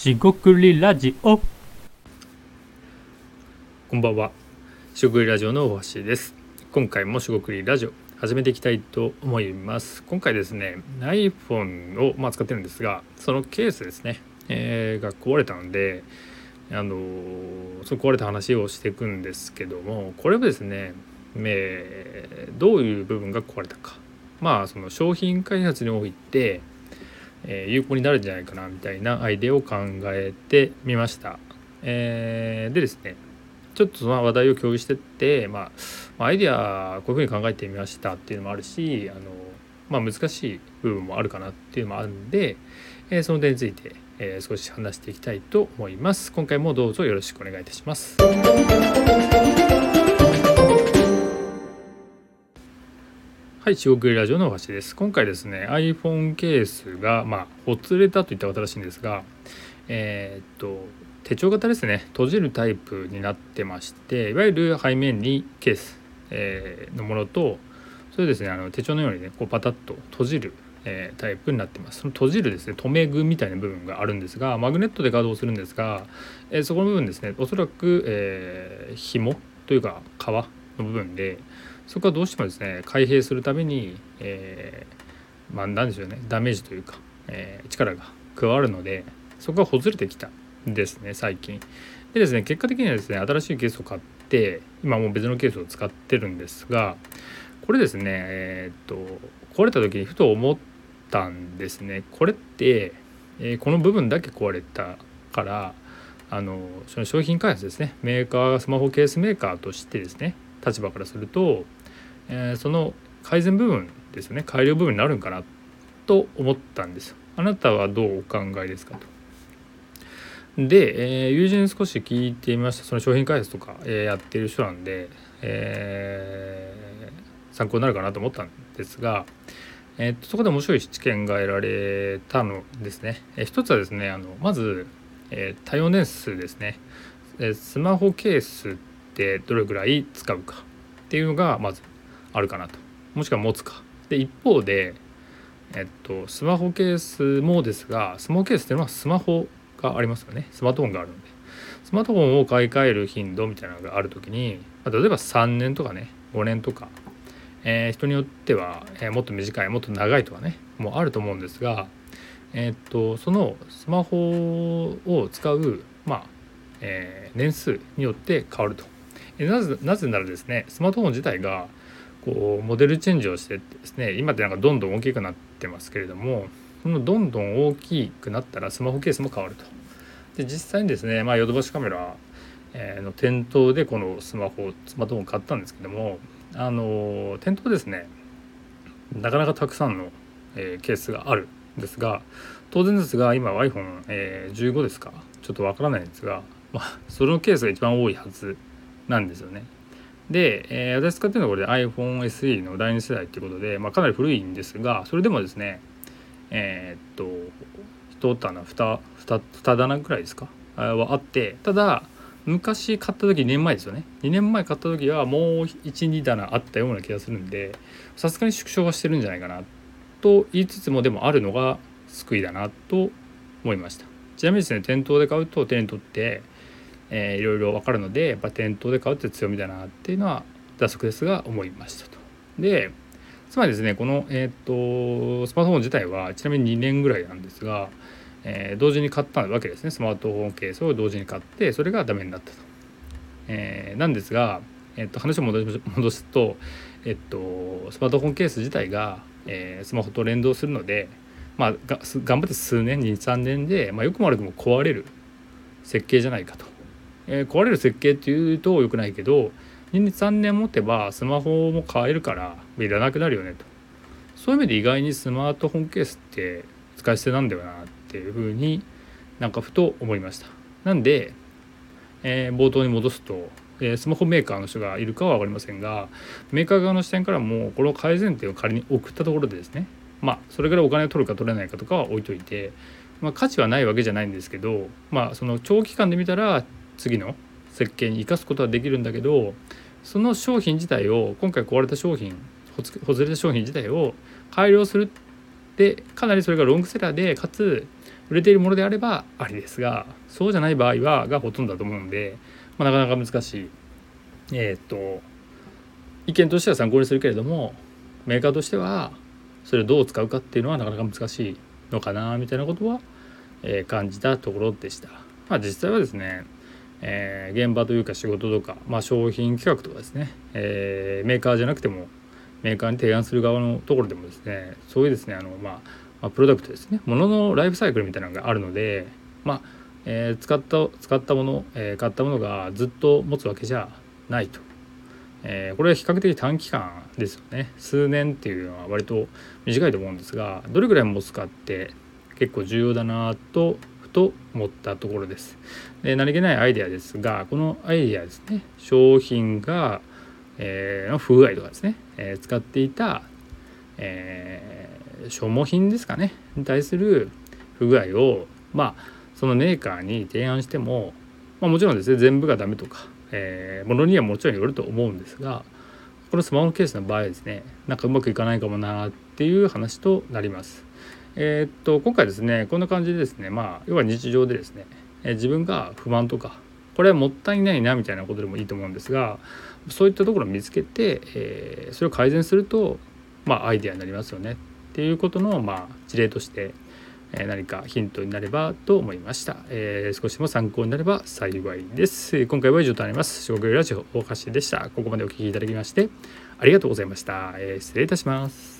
しごくりラジオこんばんは。しごくりラジオの大橋です。今回もしごくりラジオ始めていきたいと思います。今回ですね、iPhone をまあ使ってるんですが、そのケースですね、えーが壊れたので、あのーその壊れた話をしていくんですけども、これはですね、えーどういう部分が壊れたか、まあその商品開発において、えー有効になるんじゃないかなみたいなアイデアを考えてみました。えーでですねちょっとその話題を共有してって、まあ、アイデアこういうふうに考えてみましたっていうのもあるしあの、まあ、難しい部分もあるかなっていうのもあるんで、えーその点について、えー少し話していきたいと思います。今回もどうぞよろしくお願いいたします。はい、中国ラジオの橋です。今回ですね、iPhone ケースが、まあ、ほつれたと言ったらしいんですが、えーっと、手帳型ですね、閉じるタイプになってまして、いわゆる背面にケース、えーのものと、それですね、あの手帳のようにね、こうパタッと閉じる、えータイプになってます。その閉じるですね、留め具みたいな部分があるんですが、マグネットで稼働するんですが、えそこの部分ですね、おそらく、えー紐というか、皮の部分で、そこはどうしてもですね開閉するために、えーまあ何でしょうねダメージというか、えー力が加わるのでそこがほつれてきたんですね最近。でですね結果的にはですね新しいケースを買って今もう別のケースを使ってるんですがこれですねえーっと壊れた時にふと思ったんですね。これって、えーこの部分だけ壊れたからあのその商品開発ですねメーカースマホケースメーカーとしてですね立場からすると、えーその改善部分ですよね改良部分になるんかなと思ったんですよ。あなたはどうお考えですかと。で、えー友人に少し聞いてみましたその商品開発とか、えーやってる人なんで、えー参考になるかなと思ったんですが、えーとそこで面白い知見が得られたのですね。えー一つはですねあのまず、えー対応年数ですね。えースマホケースってどれぐらい使うかっていうのがまずあるかなと。もしくは持つか。で一方でえっとスマホケースもですがスマホケースっていうのはスマホがありますよね。スマートフォンがあるので。スマートフォンを買い替える頻度みたいなのがある時に例えば3年とかね5年とか、えー人によっては、えーもっと短いもっと長いとかねもあると思うんですがえっとそのスマホを使うまあえー年数によって変わると。えなぜなぜならですねスマートフォン自体がこうモデルチェンジをしてですね今ってなんかどんどん大きくなってますけれどもそのどんどん大きくなったらスマホケースも変わると。で実際にですね、まあ、ヨドバシカメラの店頭でこのスマホスマートフォン買ったんですけどもあの店頭ですねなかなかたくさんの、えーケースがあるんですが当然ですが今 iPhone15、えーですか？ちょっとわからないんですが、まあ、そのケースが一番多いはずなんですよね。で、えー私使ってるのはこれ iPhone SE の第2世代っていうことで、まあ、かなり古いんですがそれでもですねえーっと一棚二二二棚くらいですか？はあってただ昔買った時2年前ですよね。2年前買った時はもう12棚あったような気がするんでさすがに縮小はしてるんじゃないかなと言いつつもでもあるのが救いだなと思いました。ちなみにですね店頭で買うと手に取って、えーいろいろ分かるのでやっぱ店頭で買うって強みだなっていうのは打足ですが思いましたとでつまりですねこの、えー、とスマートフォン自体はちなみに2年ぐらいなんですが、えー同時に買ったわけですねスマートフォンケースを同時に買ってそれがダメになったと。えーなんですが、えー、と話を戻し戻すと、えっとスマートフォンケース自体が、えースマホと連動するので、まあ、が頑張って数年23年で、まあ、よくも悪くも壊れる設計じゃないかと。えー壊れる設計っていうと良くないけど23年持てばスマホも買えるからいらなくなるよねと。そういう意味で意外にスマートフォンケースって使い捨てなんだよなっていうふうになんかふと思いました。なんで、えー冒頭に戻すと、えースマホメーカーの人がいるかは分かりませんがメーカー側の視点からもこの改善点を仮に送ったところでですねまあそれぐらいお金を取るか取れないかとかは置いといて、まあ、価値はないわけじゃないんですけどまあその長期間で見たら次の設計に生かすことはできるんだけどその商品自体を今回壊れた商品ほつれた商品自体を改良するでかなりそれがロングセラーでかつ売れているものであればありですがそうじゃない場合はがほとんどだと思うんで、まあ、なかなか難しいえー、っと意見としては参考にするけれどもメーカーとしてはそれをどう使うかっていうのはなかなか難しいのかなみたいなことは、えー、感じたところでした。まあ、実際はですね、えー、現場というか仕事とか、まあ、商品企画とかですね、えー、メーカーじゃなくてもメーカーに提案する側のところでもですねそういうですねあの、まあ、まあ、プロダクトですね。もののライフサイクルみたいなのがあるので、まあえー、使った使ったもの、え、買ったものがずっと持つわけじゃないと、え、これは比較的短期間ですよね。数年っていうのは割と短いと思うんですがどれぐらい持つかって結構重要だなとと思ったところです。で何気ないアイデアですがこのアイデアですね商品が、えー、の不具合とかですね、えー、使っていた、えー、消耗品ですかねに対する不具合をまあそのメーカーに提案しても、まあ、もちろんですね全部がダメとか、えー、ものにはもちろんよると思うんですがこのスマホケースの場合ですねなんかうまくいかないかもなっていう話となります。えー、っと今回ですねこんな感じでですねまあ要は日常でですね、え自分が不満とかこれはもったいないなみたいなことでもいいと思うんですがそういったところを見つけて、えー、それを改善するとまあアイデアになりますよね。っていうことのまあ事例としてえ何かヒントになればと思いました、えー、少しでも参考になれば幸いです。今回は以上となります。四国ラジオ大橋でした。ここまでお聴きいただきましてありがとうございました、えー、失礼いたします。